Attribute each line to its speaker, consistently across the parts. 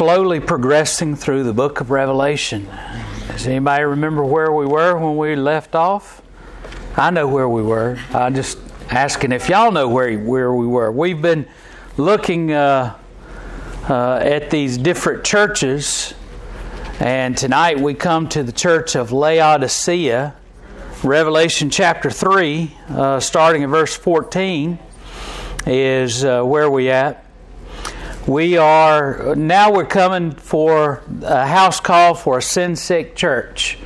Speaker 1: slowly progressing through the book of Revelation. Does anybody remember where we were when we left off? I know where we were. I'm just asking if y'all know where where we were. We've been looking uh, uh, at these different churches, and tonight we come to the church of Laodicea, Revelation chapter three, uh, starting at verse fourteen, is uh, where we at we are now we're coming for a house call for a sin sick church.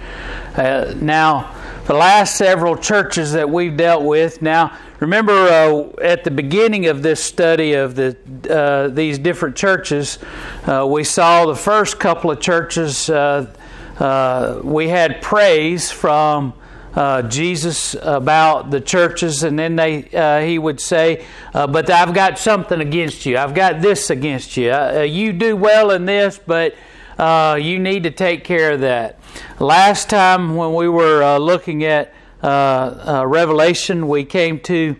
Speaker 1: Uh, now, the last several churches that we've dealt with. Now, remember uh, at the beginning of this study of the uh, these different churches, uh, we saw the first couple of churches. Uh, uh, we had praise from uh, Jesus about the churches, and then they uh, he would say, uh, "But I've got something against you. I've got this against you. Uh, uh, you do well in this, but uh, you need to take care of that." Last time when we were looking at Revelation, we came to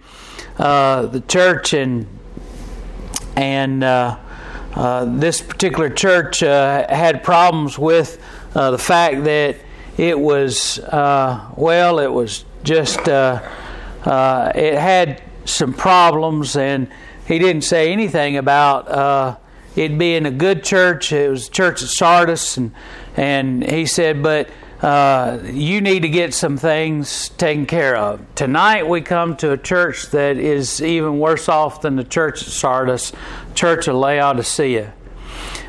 Speaker 1: the church and and this particular church had problems with the fact that it was uh, well, it was just uh, uh, it had some problems, and he didn't say anything about uh, it being a good church. It was church at Sardis, and and he said, but. Uh, you need to get some things taken care of. Tonight we come to a church that is even worse off than the church at Sardis, Church of Laodicea.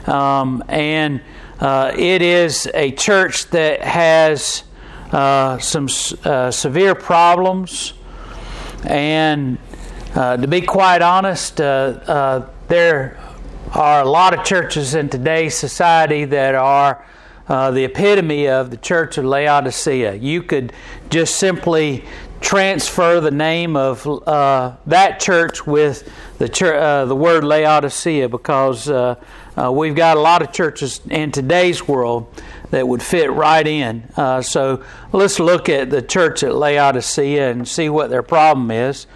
Speaker 1: Um, and uh, it is a church that has uh, some uh, severe problems, and uh, to be quite honest, uh, uh, there are a lot of churches in today's society that are the epitome of the Church of Laodicea. You could just simply transfer the name of that church with the, church, the word Laodicea because uh, we've got a lot of churches in today's world that would fit right in. Uh, so let's look at the church at Laodicea and see what their problem is.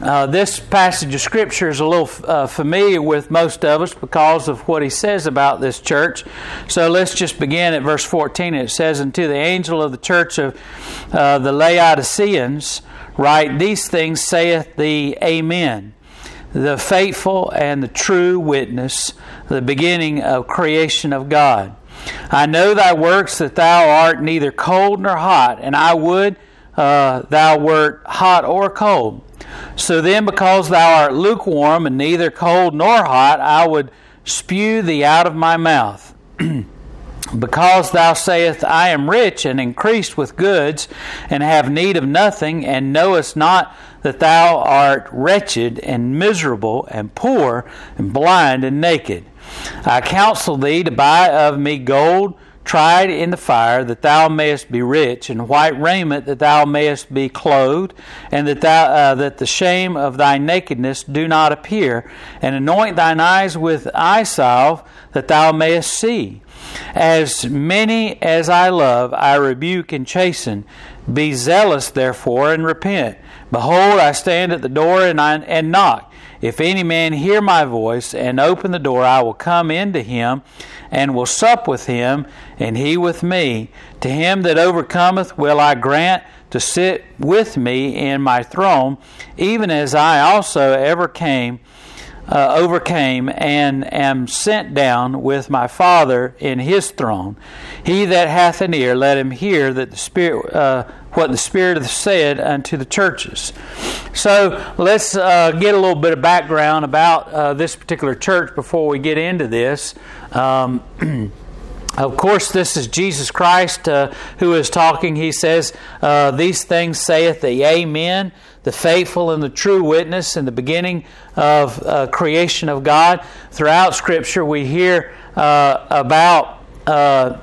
Speaker 1: Uh, this passage of Scripture is a little uh, familiar with most of us because of what he says about this church. So let's just begin at verse 14. It says, Unto the angel of the church of uh, the Laodiceans, write, These things saith the Amen the faithful and the true witness, the beginning of creation of God. I know thy works that thou art neither cold nor hot, and I would uh, thou wert hot or cold. So then, because thou art lukewarm and neither cold nor hot, I would spew thee out of my mouth. because thou sayest, I am rich and increased with goods, and have need of nothing, and knowest not that thou art wretched and miserable and poor and blind and naked. I counsel thee to buy of me gold tried in the fire, that thou mayest be rich, and white raiment, that thou mayest be clothed, and that thou uh, that the shame of thy nakedness do not appear, and anoint thine eyes with eye salve, that thou mayest see. As many as I love, I rebuke and chasten. Be zealous, therefore, and repent. Behold, I stand at the door and, I, and knock. If any man hear my voice and open the door, I will come into him and will sup with him, and he with me. To him that overcometh will I grant to sit with me in my throne, even as I also ever came uh, overcame and am sent down with my Father in his throne. He that hath an ear, let him hear that the Spirit, uh, what the Spirit said unto the churches. So let's uh, get a little bit of background about uh, this particular church before we get into this. Um, Of course, this is Jesus Christ uh, who is talking. He says, uh, These things saith the Amen, the faithful and the true witness in the beginning of uh, creation of God. Throughout Scripture, we hear uh, about uh,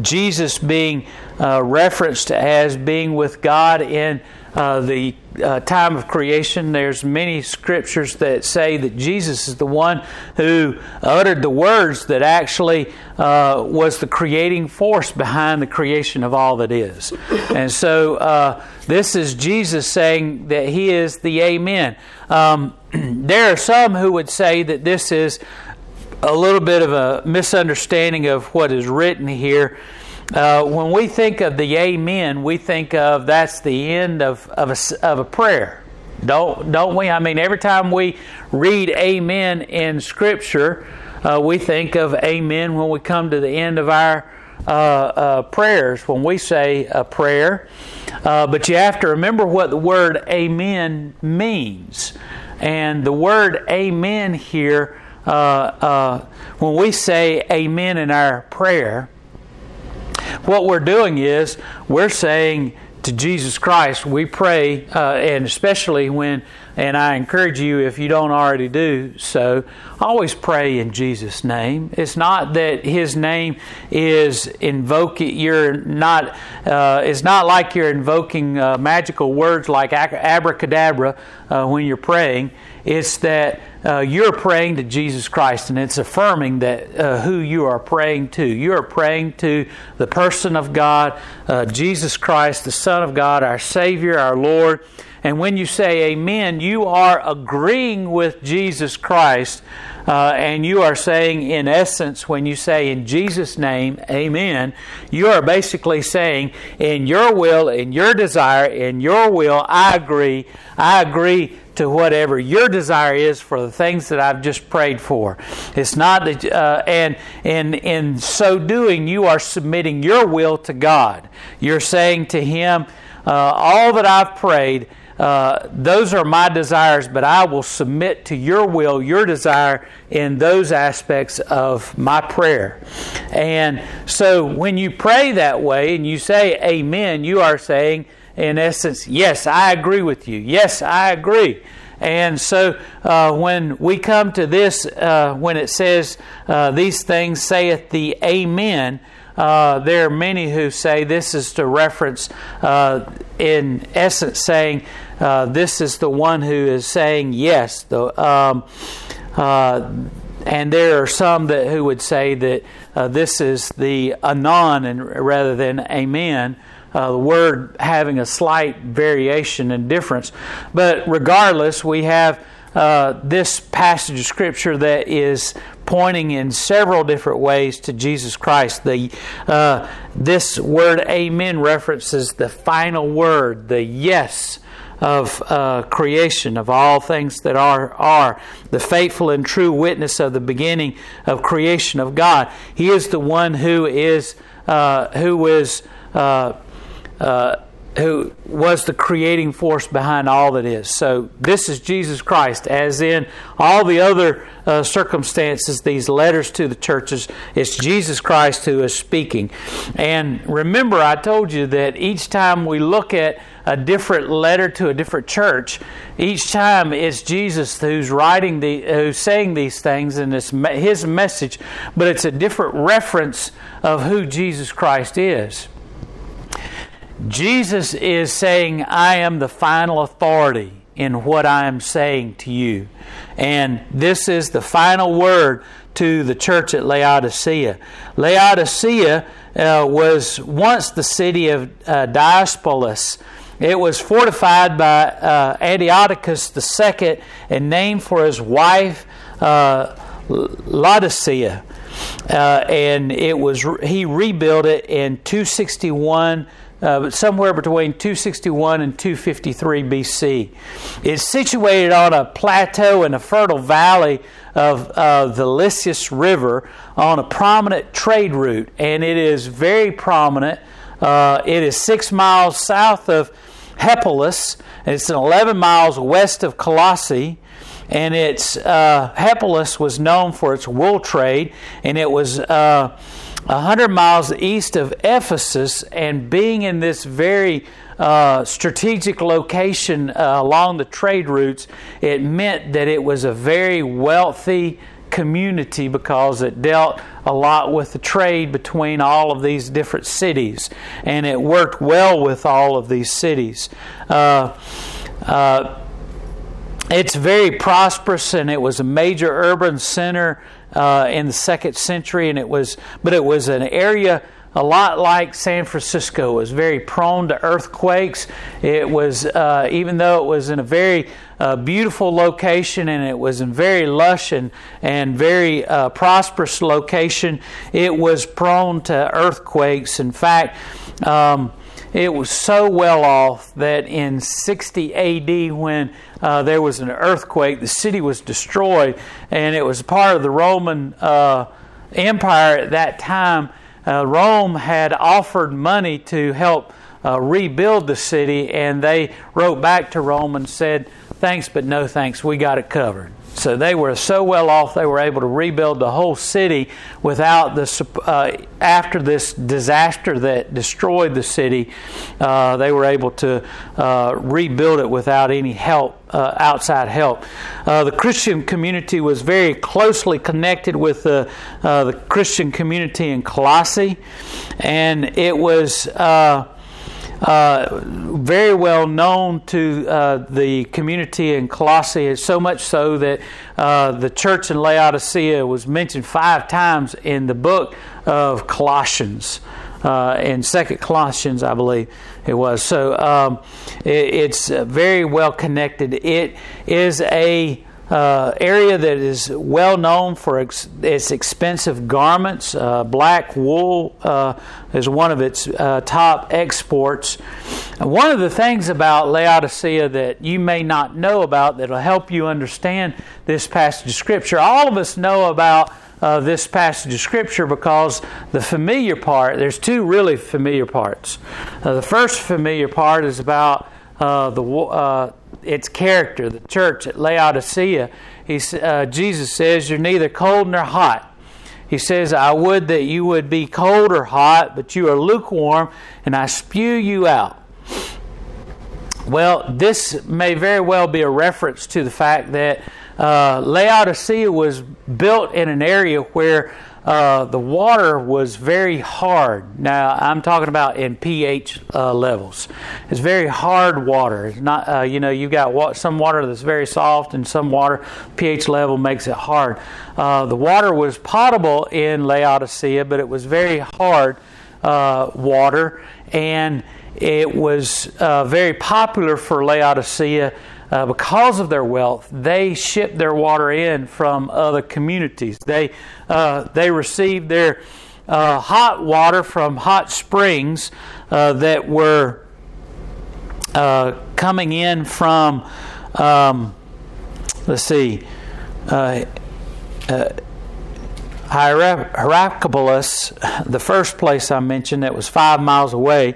Speaker 1: Jesus being uh, referenced as being with God in uh, the uh, time of creation. There's many scriptures that say that Jesus is the one who uttered the words that actually uh, was the creating force behind the creation of all that is. And so uh, this is Jesus saying that He is the Amen. Um, there are some who would say that this is a little bit of a misunderstanding of what is written here. Uh, when we think of the Amen, we think of that's the end of, of, a, of a prayer. Don't, don't we? I mean, every time we read Amen in Scripture, uh, we think of Amen when we come to the end of our uh, uh prayers, when we say a prayer. Uh, but you have to remember what the word Amen means. And the word Amen here when we say amen in our prayer, what we're doing is we're saying to Jesus Christ, we pray, uh, and especially when, and I encourage you if you don't already do so, always pray in Jesus' name. It's not that His name is invoking. You're not. Uh, it's not like you're invoking uh, magical words like abracadabra uh, when you're praying. It's that uh, you're praying to Jesus Christ and it's affirming that uh, who you are praying to. You are praying to the person of God, uh, Jesus Christ, the Son of God, our Savior, our Lord. And when you say amen, you are agreeing with Jesus Christ. Uh, and you are saying, in essence, when you say in Jesus' name, amen, you are basically saying, in your will, in your desire, in your will, I agree. I agree to whatever your desire is for the things that I've just prayed for. It's not that, uh, and and in so doing, you are submitting your will to God. You're saying to Him, uh, all that I've prayed. Uh, those are my desires, but I will submit to your will, your desire in those aspects of my prayer. And so when you pray that way and you say amen, you are saying, in essence, yes, I agree with you. Yes, I agree. And so uh, when we come to this, uh, when it says, uh, These things saith the Amen, uh, there are many who say this is to reference, uh, in essence, saying, uh, This is the one who is saying yes. The, um, and there are some that who would say that this is the anon and rather than amen uh, the word having a slight variation and difference. But regardless, we have uh, this passage of Scripture that is pointing in several different ways to Jesus Christ. The, uh, this word amen references the final word, the yes of uh, creation, of all things that are, are, the faithful and true witness of the beginning of creation of God. He is the one who is, uh, who is, uh, uh, who was the creating force behind all that is. So, this is Jesus Christ, as in all the other uh, circumstances, these letters to the churches, it's Jesus Christ who is speaking. And remember, I told you that each time we look at a different letter to a different church, each time it's Jesus who's writing the, who's saying these things, and it's his message, but it's a different reference of who Jesus Christ is. Jesus is saying, I am the final authority in what I am saying to you. And this is the final word to the church at Laodicea. Laodicea uh, was once the city of uh, Diospolis. It was fortified by uh, Antiochus II and named for his wife uh, Laodicea. Uh, and it was he rebuilt it in 261 uh, somewhere between 261 and 253 BC. It's situated on a plateau in a fertile valley of uh, the Lycus River on a prominent trade route, and it is very prominent. Uh, it is six miles south of and it's 11 miles west of Colossae and its uh, was known for its wool trade, and it was uh, 100 miles east of Ephesus and being in this very uh, strategic location uh, along the trade routes, it meant that it was a very wealthy community because it dealt a lot with the trade between all of these different cities, and it worked well with all of these cities. Uh, uh, it's very prosperous, and it was a major urban center uh, in the second century, and it was, but it was an area a lot like San Francisco. It was very prone to earthquakes. It was, uh, even though it was in a very uh, beautiful location and it was in very lush and, and very uh, prosperous location, it was prone to earthquakes. In fact, um, it was so well off that in 60 AD, when uh, there was an earthquake, the city was destroyed, and it was part of the Roman uh, Empire at that time uh, Rome had offered money to help uh, rebuild the city, and they wrote back to Rome and said, Thanks, but no thanks, we got it covered. So they were so well off, they were able to rebuild the whole city without the. Uh, after this disaster that destroyed the city, uh, they were able to uh, rebuild it without any help, uh, outside help. Uh, the Christian community was very closely connected with the, uh, the Christian community in Colossae, and it was. Uh, very well known to uh, the community in Colossae, so much so that uh, the church in Laodicea was mentioned five times in the book of Colossians. Uh, in Second Colossians, I believe it was. So um, it, it's very well connected. It is a uh, area that is well known for ex- its expensive garments. Uh, black wool uh, is one of its uh, top exports. And one of the things about Laodicea that you may not know about that will help you understand this passage of Scripture, all of us know about uh, this passage of Scripture because the familiar part, there's two really familiar parts. Uh, the first familiar part is about the its character, the church at Laodicea. He, uh, Jesus says, You're neither cold nor hot. He says, I would that you would be cold or hot, but you are lukewarm, and I spew you out. Well, this may very well be a reference to the fact that uh, Laodicea was built in an area where uh, the water was very hard. Now I'm talking about in pH uh, levels. It's very hard water. It's not uh, you know you've got wa- some water that's very soft and some water pH level makes it hard. Uh, the water was potable in Laodicea, but it was very hard uh, water and it was uh, very popular for Laodicea uh, because of their wealth, they shipped their water in from other communities. They, uh, they received their uh, hot water from hot springs uh, that were uh, coming in from, um, let's see, uh, Hierapolis, the first place I mentioned that was five miles away,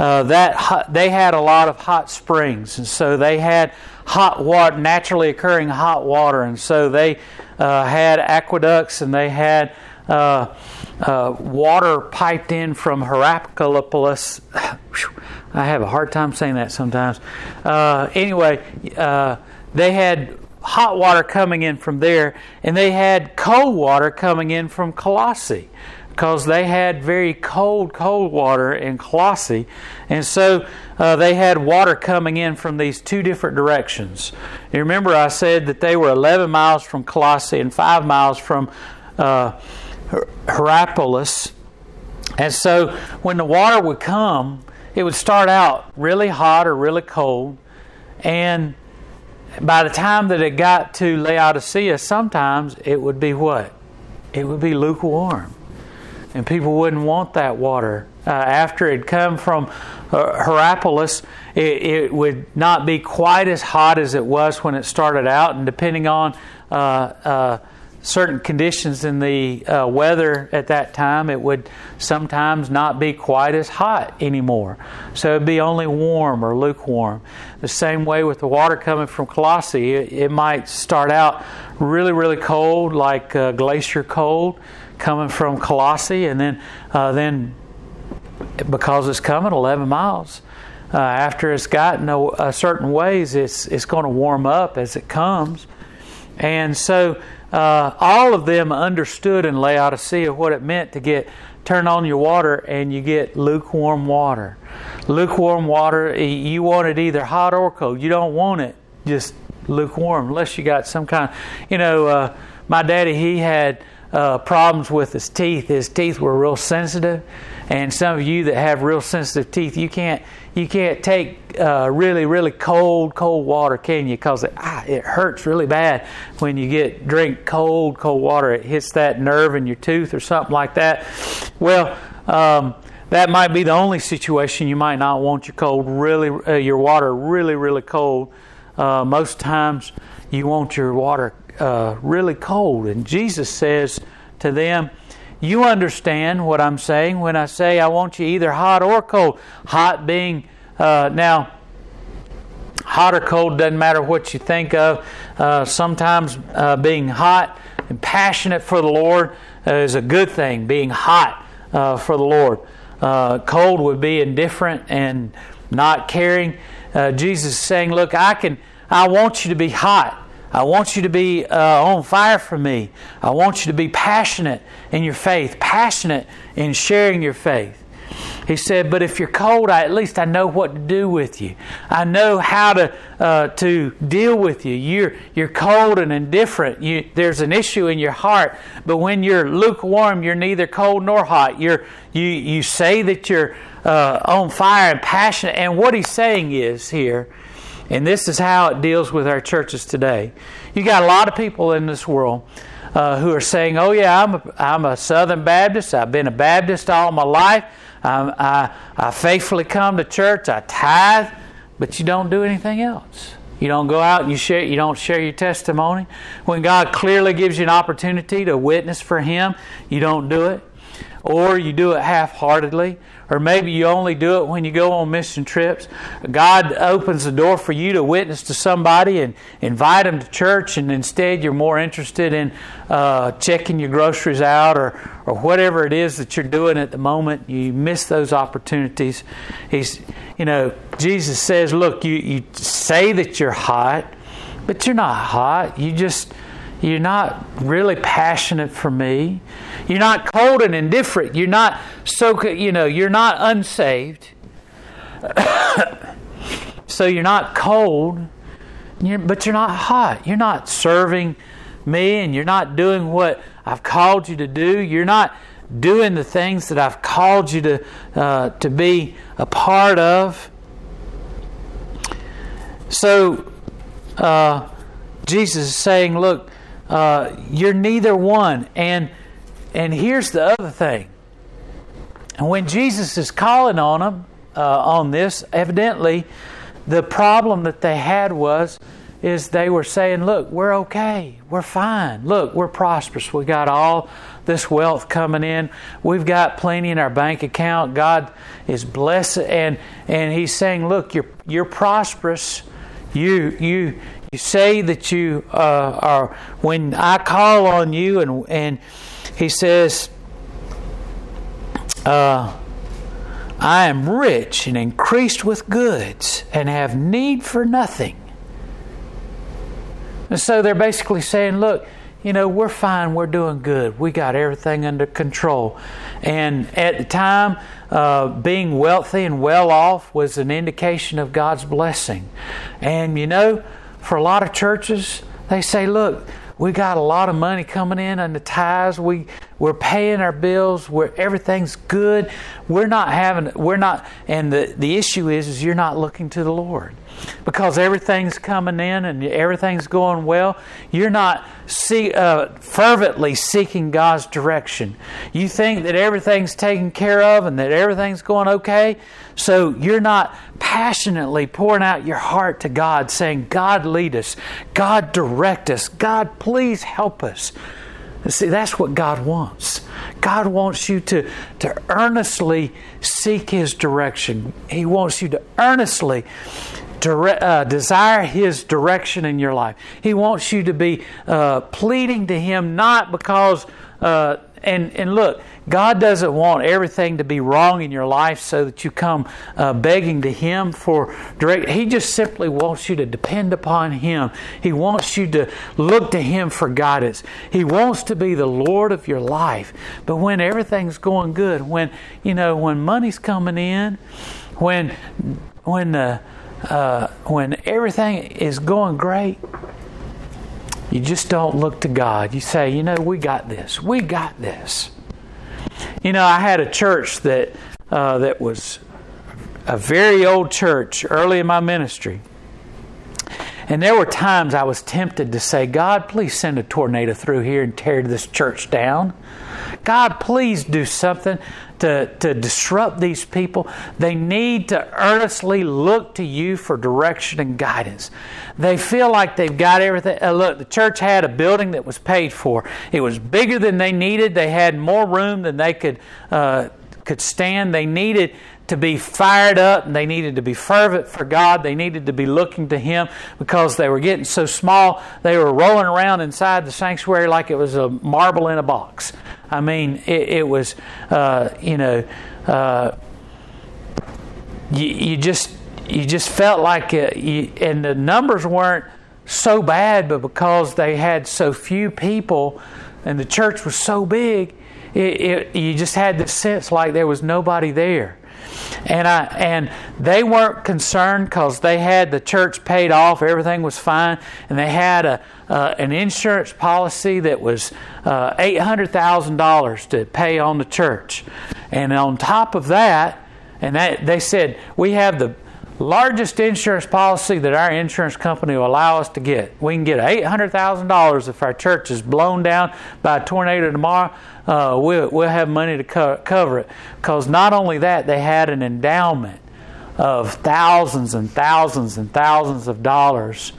Speaker 1: uh, that they had a lot of hot springs, and so they had hot water, naturally occurring hot water, and so they uh, had aqueducts and they had uh, uh water piped in from Hierapolis. I have a hard time saying that sometimes. Uh, anyway, they had hot water coming in from there, and they had cold water coming in from Colossae because they had very cold, cold water in Colossae. And so uh, they had water coming in from these two different directions. You remember, I said that they were 11 miles from Colossae and 5 miles from uh, Hierapolis. And so when the water would come, it would start out really hot or really cold. And by the time that it got to Laodicea, sometimes it would be what? It would be lukewarm and people wouldn't want that water. Uh, after it had come from uh, Hierapolis, it, it, would not be quite as hot as it was when it started out, and depending on uh, uh certain conditions in the uh, weather at that time, it would sometimes not be quite as hot anymore. So it'd be only warm or lukewarm. The same way with the water coming from Colossae, it, it might start out really, really cold, like uh, glacier cold coming from Colossae, and then uh, then because it's coming 11 miles. Uh, after it's gotten a, a, certain ways, it's it's going to warm up as it comes, and so uh, all of them understood in Laodicea what it meant to get turn on your water and you get lukewarm water. Lukewarm water, you want it either hot or cold. You don't want it just lukewarm unless you got some kind. You know, uh, my daddy he had uh, problems with his teeth. His teeth were real sensitive, and some of you that have real sensitive teeth, you can't you can't take uh, really really cold cold water, can you? Because it ah, it hurts really bad when you get drink cold cold water. It hits that nerve in your tooth or something like that. Well. Um, that might be the only situation you might not want your cold really uh, your water really really cold uh, most times you want your water uh, really cold and jesus says to them you understand what I'm saying when I say I want you either hot or cold. Hot being, uh, now, hot or cold doesn't matter what you think of. Uh, sometimes uh, being hot and passionate for the Lord uh, is a good thing, being hot uh, for the Lord. Cold would be indifferent and not caring. Jesus is saying, Look, I can, I want you to be hot. I want you to be uh, on fire for me. I want you to be passionate in your faith, passionate in sharing your faith. He said, "But if you're cold, I, at least I know what to do with you. I know how to uh, to deal with you. You're you're cold and indifferent. You, there's an issue in your heart. But when you're lukewarm, you're neither cold nor hot. You're you you say that you're uh, on fire and passionate. And what he's saying is here and this is how it deals with our churches today. You got a lot of people in this world uh, who are saying, "Oh yeah, I'm a, I'm a Southern Baptist. I've been a Baptist all my life. I, I faithfully come to church. I tithe, but you don't do anything else." You don't go out and you share. You don't share your testimony when God clearly gives you an opportunity to witness for Him. You don't do it, or you do it half-heartedly, or maybe you only do it when you go on mission trips. God opens the door for you to witness to somebody and invite them to church, and instead you're more interested in uh, checking your groceries out or, or whatever it is that you're doing at the moment. You miss those opportunities. He's, you know, Jesus says, look, you, you say that you're hot, but you're not hot. You just you're not really passionate for me. You're not cold and indifferent. You're not so, you know, you're not unsaved. so you're not cold, but you're not hot. You're not serving me and you're not doing what I've called you to do. You're not doing the things that I've called you to, uh, to be a part of. So, uh, Jesus is saying, look, uh, you're neither one. And and here's the other thing. When Jesus is calling on them uh, on this, evidently the problem that they had was is they were saying, "Look, we're okay. We're fine. Look, we're prosperous. We got all this wealth coming in. We've got plenty in our bank account. God is blessed." And and He's saying, "Look, you're you're prosperous. You you you say that you uh, are when I call on you, and and he says, uh, "I am rich and increased with goods, and have need for nothing." And so they're basically saying, "Look." you know, we're fine, we're doing good, we got everything under control. And at the time, uh, being wealthy and well off was an indication of God's blessing. And you know, for a lot of churches, they say, look, we got a lot of money coming in on the tithes. We we're paying our bills. We're everything's good. We're not having. We're not. And the the issue is, is you're not looking to the Lord because everything's coming in and everything's going well. You're not see, uh, fervently seeking God's direction. You think that everything's taken care of and that everything's going okay. So you're not passionately pouring out your heart to God, saying, God, lead us. God, direct us. God, please help us. See, that's what God wants. God wants you to, to earnestly seek His direction. He wants you to earnestly dire- uh, desire His direction in your life. He wants you to be uh, pleading to Him not because uh, and and look, God doesn't want everything to be wrong in your life so that you come uh, begging to Him for direct. He just simply wants you to depend upon Him. He wants you to look to Him for guidance. He wants to be the Lord of your life. But when everything's going good, when you know when money's coming in, when when uh, uh, when everything is going great, you just don't look to God. You say, you know, we got this. We got this. You know, I had a church that uh, that was a very old church early in my ministry. And there were times I was tempted to say, God, please send a tornado through here and tear this church down. God, please do something to, to disrupt these people. They need to earnestly look to you for direction and guidance. They feel like they've got everything. Uh, look, the church had a building that was paid for. It was bigger than they needed. They had more room than they could uh, could stand. They needed to be fired up and they needed to be fervent for God. They needed to be looking to Him because they were getting so small. They were rolling around inside the sanctuary like it was a marble in a box. I mean, it, it was, uh, you know, uh, you, you, just you just felt like it, you, and the numbers weren't so bad, but because they had so few people and the church was so big, it, it, you just had this sense like there was nobody there. And I and they weren't concerned because they had the church paid off, everything was fine, and they had a uh, an insurance policy that was uh, eight hundred thousand dollars to pay on the church, and on top of that, and that they said we have the largest insurance policy that our insurance company will allow us to get. We can get $800,000 if our church is blown down by a tornado tomorrow. Uh, we'll, we'll have money to co- cover it. Because not only that, they had an endowment of thousands and thousands and thousands of dollars.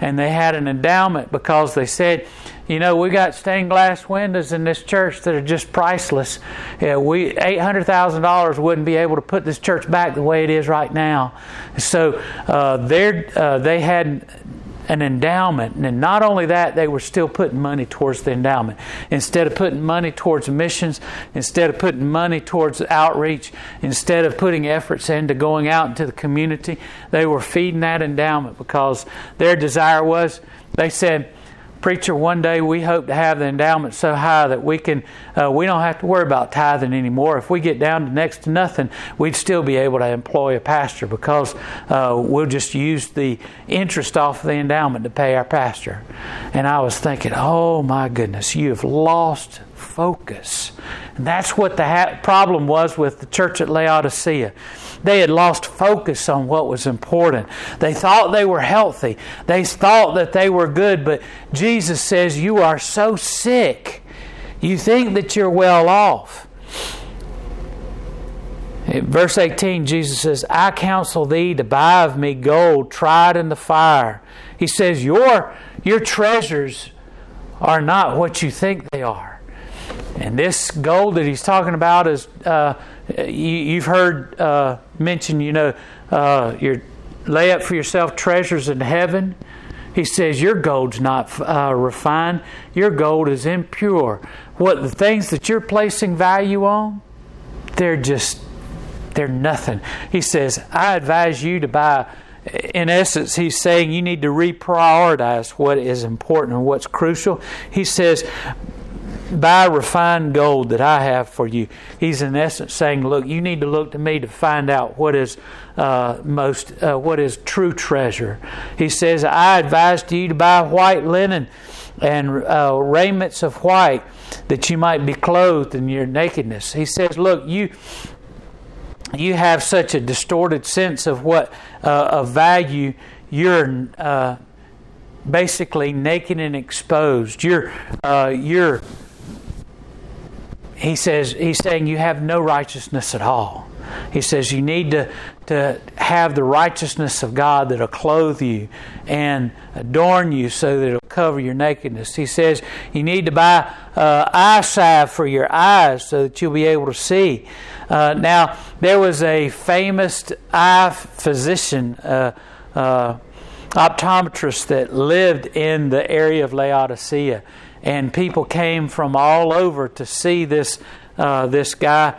Speaker 1: And they had an endowment because they said you know, we got stained glass windows in this church that are just priceless. Yeah, we eight hundred thousand dollars wouldn't be able to put this church back the way it is right now. So uh, uh, they had an endowment, and not only that, they were still putting money towards the endowment. Instead of putting money towards missions, instead of putting money towards outreach, instead of putting efforts into going out into the community, they were feeding that endowment because their desire was. They said preacher, one day we hope to have the endowment so high that we can uh, we don't have to worry about tithing anymore. If we get down to next to nothing, we'd still be able to employ a pastor because uh, we'll just use the interest off of the endowment to pay our pastor. And I was thinking, oh my goodness, you have lost focus. And that's what the ha- problem was with the church at Laodicea. They had lost focus on what was important. They thought they were healthy. They thought that they were good, but Jesus says, You are so sick. You think that you're well off. Verse 18, Jesus says, I counsel thee to buy of me gold tried in the fire. He says, Your, your treasures are not what you think they are. And this gold that he's talking about is uh, you, have heard uh, mentioned, you know, uh, your lay up for yourself treasures in heaven. He says your gold's not uh, refined. Your gold is impure. What the things that you're placing value on, they're just they're nothing. He says, I advise you to buy. In essence, he's saying you need to reprioritize what is important and what's crucial. He says, buy refined gold that I have for you. He's in essence saying, look, you need to look to me to find out what is uh, most, uh, what is true treasure. He says, I advise to you to buy white linen and uh, raiments of white that you might be clothed in your nakedness. He says, look, you you have such a distorted sense of what uh, of value you're uh, basically naked and exposed. You're uh, you're he says he's saying you have no righteousness at all. He says you need to, to have the righteousness of God that'll clothe you and adorn you so that it'll cover your nakedness. He says you need to buy uh, eye salve for your eyes so that you'll be able to see. Uh, now, there was a famous eye physician, uh, uh optometrist, that lived in the area of Laodicea and people came from all over to see this uh, this guy.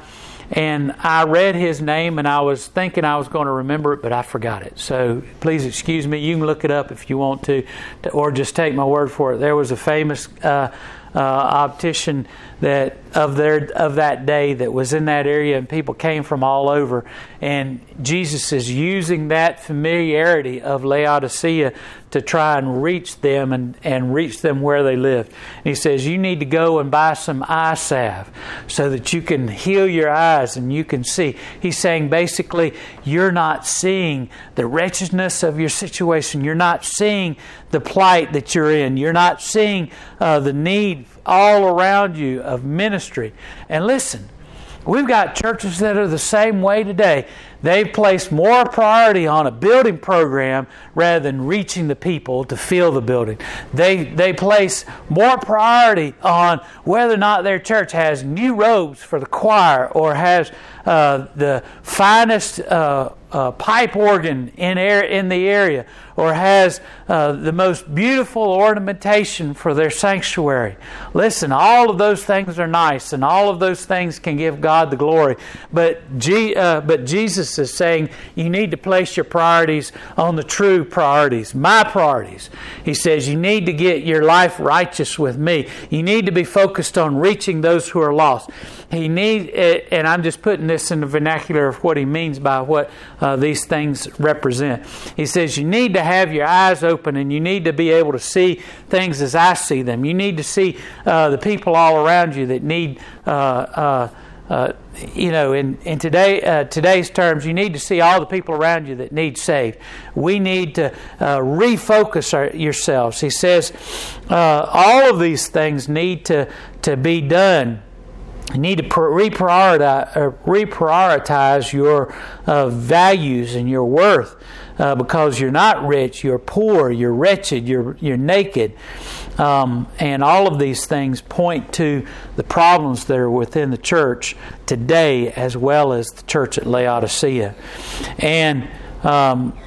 Speaker 1: And I read his name, and I was thinking I was going to remember it, but I forgot it. So please excuse me. You can look it up if you want to, or just take my word for it. There was a famous uh, uh, optician that of their of that day that was in that area, and people came from all over. And Jesus is using that familiarity of Laodicea to try and reach them and, and reach them where they live. And he says, You need to go and buy some eye salve so that you can heal your eyes and you can see. He's saying basically, you're not seeing the wretchedness of your situation. You're not seeing the plight that you're in. You're not seeing uh, the need all around you of ministry. And listen, we've got churches that are the same way today. They've placed more priority on a building program rather than reaching the people to fill the building. They, they place more priority on whether or not their church has new robes for the choir or has uh, the finest uh, uh, pipe organ in, air, in the area or has uh, the most beautiful ornamentation for their sanctuary. Listen, all of those things are nice and all of those things can give God the glory. But, G, uh, but Jesus is saying you need to place your priorities on the true priorities, my priorities. He says you need to get your life righteous with me. You need to be focused on reaching those who are lost. He need, and I'm just putting this in the vernacular of what he means by what uh, these things represent. He says, You need to have your eyes open and you need to be able to see things as I see them. You need to see uh, the people all around you that need. Uh, uh, uh you know, in, in today, uh, today's terms, you need to see all the people around you that need saved. We need to refocus our, yourselves. He says all of these things need to, to be done you need to reprioritize, uh, reprioritize your uh, values and your worth uh, because you're not rich, you're poor, you're wretched, you're, you're naked. Um, and all of these things point to the problems that are within the church today as well as the church at Laodicea. And um,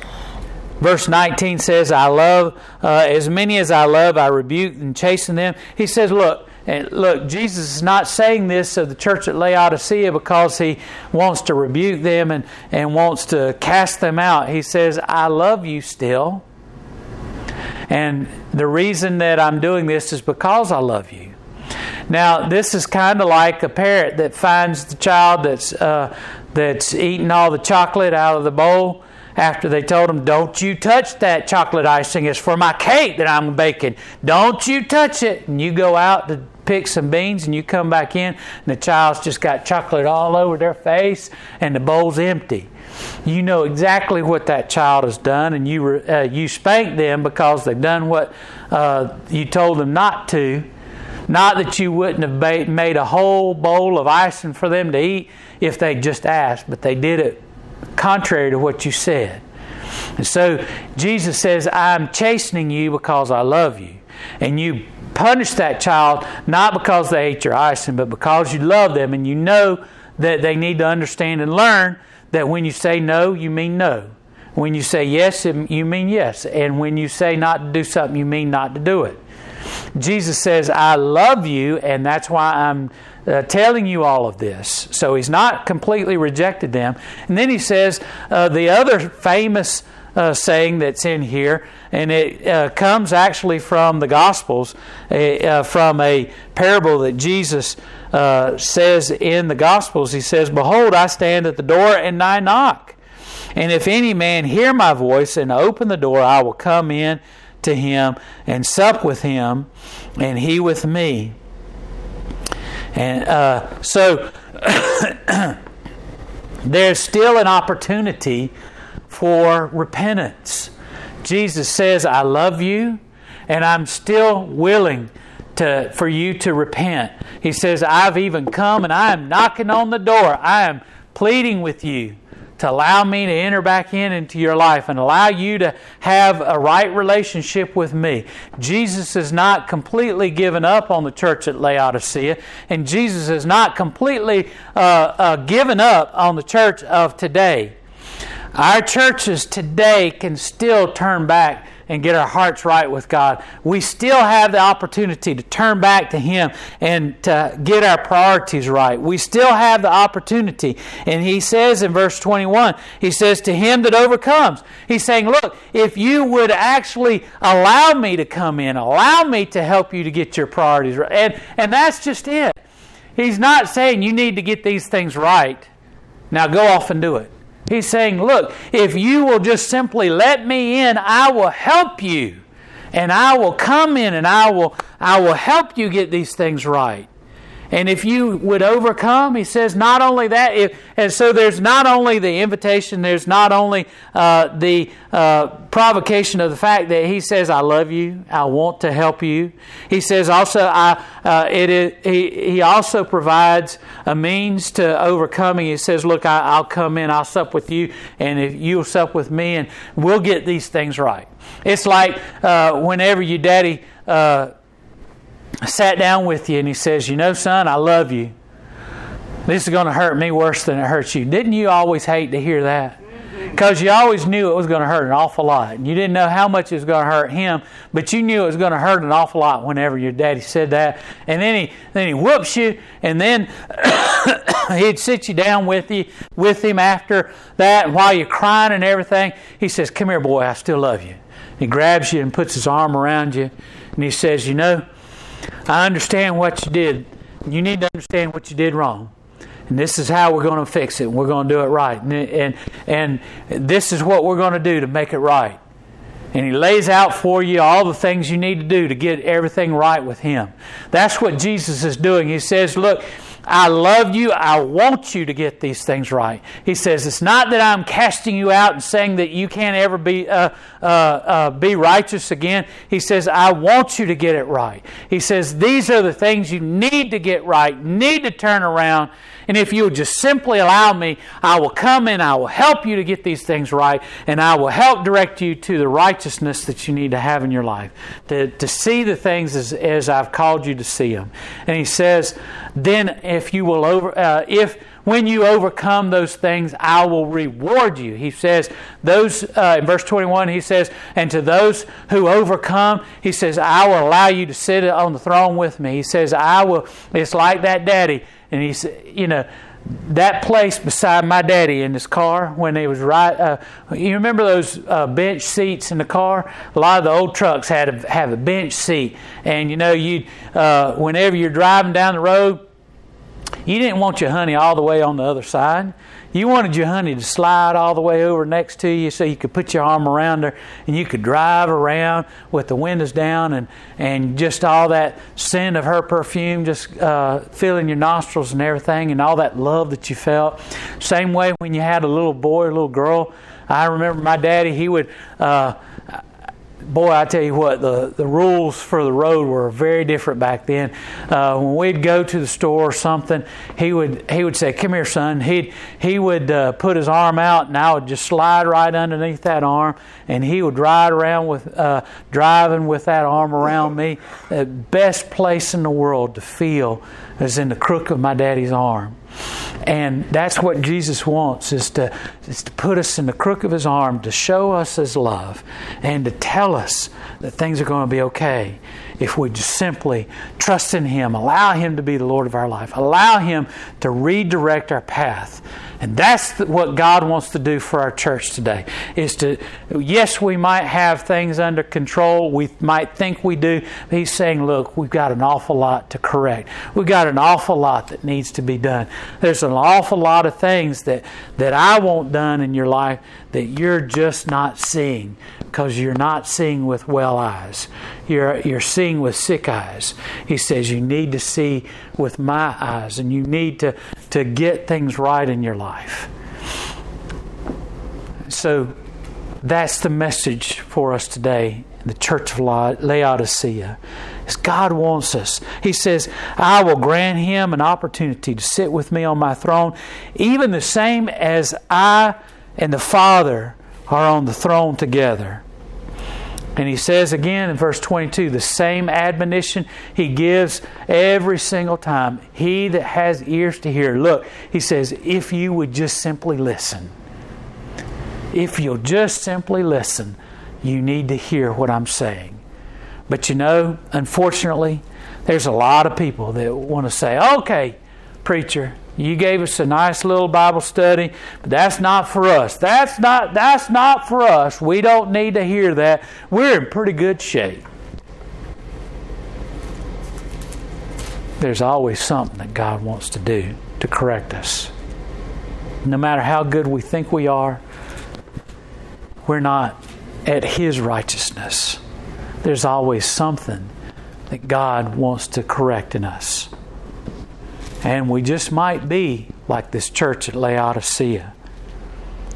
Speaker 1: Verse 19 says, I love, uh, as many as I love, I rebuke and chasten them. He says, Look, and look, Jesus is not saying this of the church at Laodicea because he wants to rebuke them and, and wants to cast them out. He says, I love you still. And the reason that I'm doing this is because I love you. Now, this is kind of like a parent that finds the child that's, uh, that's eating all the chocolate out of the bowl after they told him, Don't you touch that chocolate icing. It's for my cake that I'm baking. Don't you touch it. And you go out to pick some beans and you come back in and the child's just got chocolate all over their face and the bowl's empty. You know exactly what that child has done, and you uh, you spank them because they've done what uh, you told them not to. Not that you wouldn't have made a whole bowl of icing for them to eat if they just asked, but they did it contrary to what you said. And so Jesus says, I'm chastening you because I love you. And you punish that child not because they ate your icing, but because you love them and you know that they need to understand and learn that when you say no, you mean no. When you say yes, you mean yes. And when you say not to do something, you mean not to do it. Jesus says, I love you, and that's why I'm uh, telling you all of this. So he's not completely rejected them. And then he says uh, the other famous uh, saying that's in here, and it uh, comes actually from the Gospels, uh, from a parable that Jesus uh, says in the Gospels. He says, Behold, I stand at the door and I knock. And if any man hear my voice and open the door, I will come in to him and sup with him, and he with me. And uh, so there's still an opportunity for repentance. Jesus says, I love you, and I'm still willing to, for you to repent. He says, I've even come and I am knocking on the door. I am pleading with you to allow me to enter back in into your life and allow you to have a right relationship with me. Jesus has not completely given up on the church at Laodicea, and Jesus has not completely uh, uh, given up on the church of today. Our churches today can still turn back and get our hearts right with God, we still have the opportunity to turn back to Him and to get our priorities right. We still have the opportunity. And He says in verse 21, He says, To him that overcomes. He's saying, Look, if you would actually allow me to come in, allow me to help you to get your priorities right. And, and that's just it. He's not saying you need to get these things right. Now go off and do it. He's saying, Look, if you will just simply let me in, I will help you. And I will come in and I will, I will help you get these things right. And if you would overcome, he says, not only that, if, and so there's not only the invitation, there's not only uh, the uh, provocation of the fact that he says, I love you, I want to help you. He says also, I, uh, it is, he, he also provides a means to overcoming. He says, Look, I, will come in, I'll sup with you, and if you'll sup with me, and we'll get these things right. It's like uh, whenever your daddy uh, sat down with you and he says, You know, son, I love you. This is going to hurt me worse than it hurts you. Didn't you always hate to hear that? Because you always knew it was going to hurt an awful lot. And you didn't know how much it was going to hurt him, but you knew it was going to hurt an awful lot whenever your daddy said that. And then he then he whoops you, and then he'd sit you down with you with him after that, and while you're crying and everything, he says, Come here, boy, I still love you. He grabs you and puts his arm around you, and he says, You know, I understand what you did. You need to understand what you did wrong. And this is how we're going to fix it. We're going to do it right. And, and, and this is what we're going to do to make it right. And He lays out for you all the things you need to do to get everything right with Him. That's what Jesus is doing. He says, Look, I love you. I want you to get these things right. He says, It's not that I'm casting you out and saying that you can't ever be, uh, uh, uh, be righteous again. He says, I want you to get it right. He says, These are the things you need to get right, need to turn around. And if you would just simply allow me, I will come in, I will help you to get these things right, and I will help direct you to the righteousness that you need to have in your life, to, to see the things as, as I've called you to see them. And he says, then if you will over, uh, if when you overcome those things, I will reward you. He says, those, uh, in verse 21, he says, and to those who overcome, he says, I will allow you to sit on the throne with me. He says, I will, it's like that daddy. And he said, you know, that place beside my daddy in his car when he was right. Uh, you remember those uh, bench seats in the car? A lot of the old trucks had a, have a bench seat, and you know, you uh, whenever you're driving down the road, you didn't want your honey all the way on the other side. You wanted your honey to slide all the way over next to you so you could put your arm around her and you could drive around with the windows down and, and just all that scent of her perfume just uh, filling your nostrils and everything and all that love that you felt. Same way when you had a little boy or little girl. I remember my daddy, he would. Uh, boy, I tell you what, the, the rules for the road were very different back then. Uh, when we'd go to the store or something, he would he would say, "Come here, son." He he would uh, put his arm out, and I would just slide right underneath that arm, and he would ride around with uh, driving with that arm around me. The best place in the world to feel is in the crook of my daddy's arm. And that's what Jesus wants is to, is to put us in the crook of his arm, to show us his love, and to tell us that things are going to be okay if we just simply trust in him, allow him to be the Lord of our life, allow him to redirect our path and that's what God wants to do for our church today. Is to, yes, we might have things under control. We might think we do. But He's saying, look, we've got an awful lot to correct. We've got an awful lot that needs to be done. There's an awful lot of things that, that I want done in your life that you're just not seeing because you're not seeing with well eyes. You're, you're seeing with sick eyes. He says you need to see with my eyes and you need to, to get things right in your life. So that's the message for us today the church of Laodicea. God wants us. He says, I will grant him an opportunity to sit with me on my throne, even the same as I and the Father are on the throne together. And he says again in verse 22 the same admonition he gives every single time. He that has ears to hear. Look, he says, if you would just simply listen, if you'll just simply listen, you need to hear what I'm saying. But you know, unfortunately, there's a lot of people that want to say, okay, preacher, you gave us a nice little Bible study, but that's not for us. That's not that's not for us. We don't need to hear that. We're in pretty good shape. There's always something that God wants to do to correct us. No matter how good we think we are, we're not at His righteousness. There's always something that God wants to correct in us. And we just might be like this church at Laodicea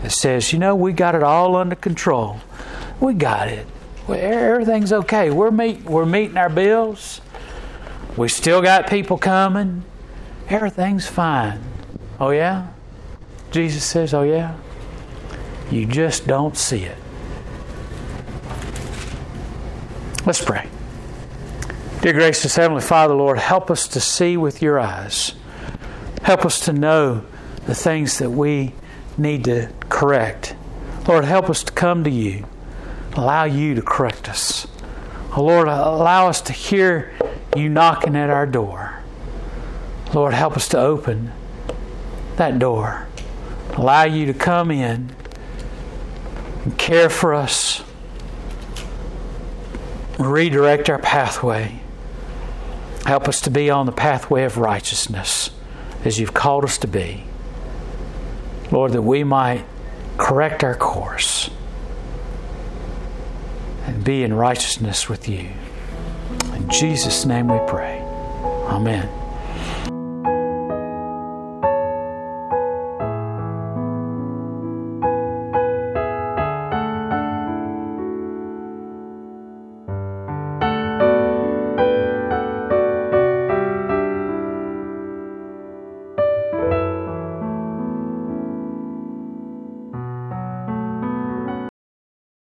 Speaker 1: that says, you know, we got it all under control. We got it. Everything's okay. We're, meet, we're meeting our bills. We still got people coming. Everything's fine. Oh, yeah? Jesus says, oh, yeah? You just don't see it. Let's pray. Dear gracious Heavenly Father, Lord, help us to see with your eyes. Help us to know the things that we need to correct. Lord, help us to come to you. Allow you to correct us. Lord, allow us to hear you knocking at our door. Lord, help us to open that door. Allow you to come in and care for us, redirect our pathway. Help us to be on the pathway of righteousness as you've called us to be. Lord, that we might correct our course and be in righteousness with you. In Jesus' name we pray. Amen.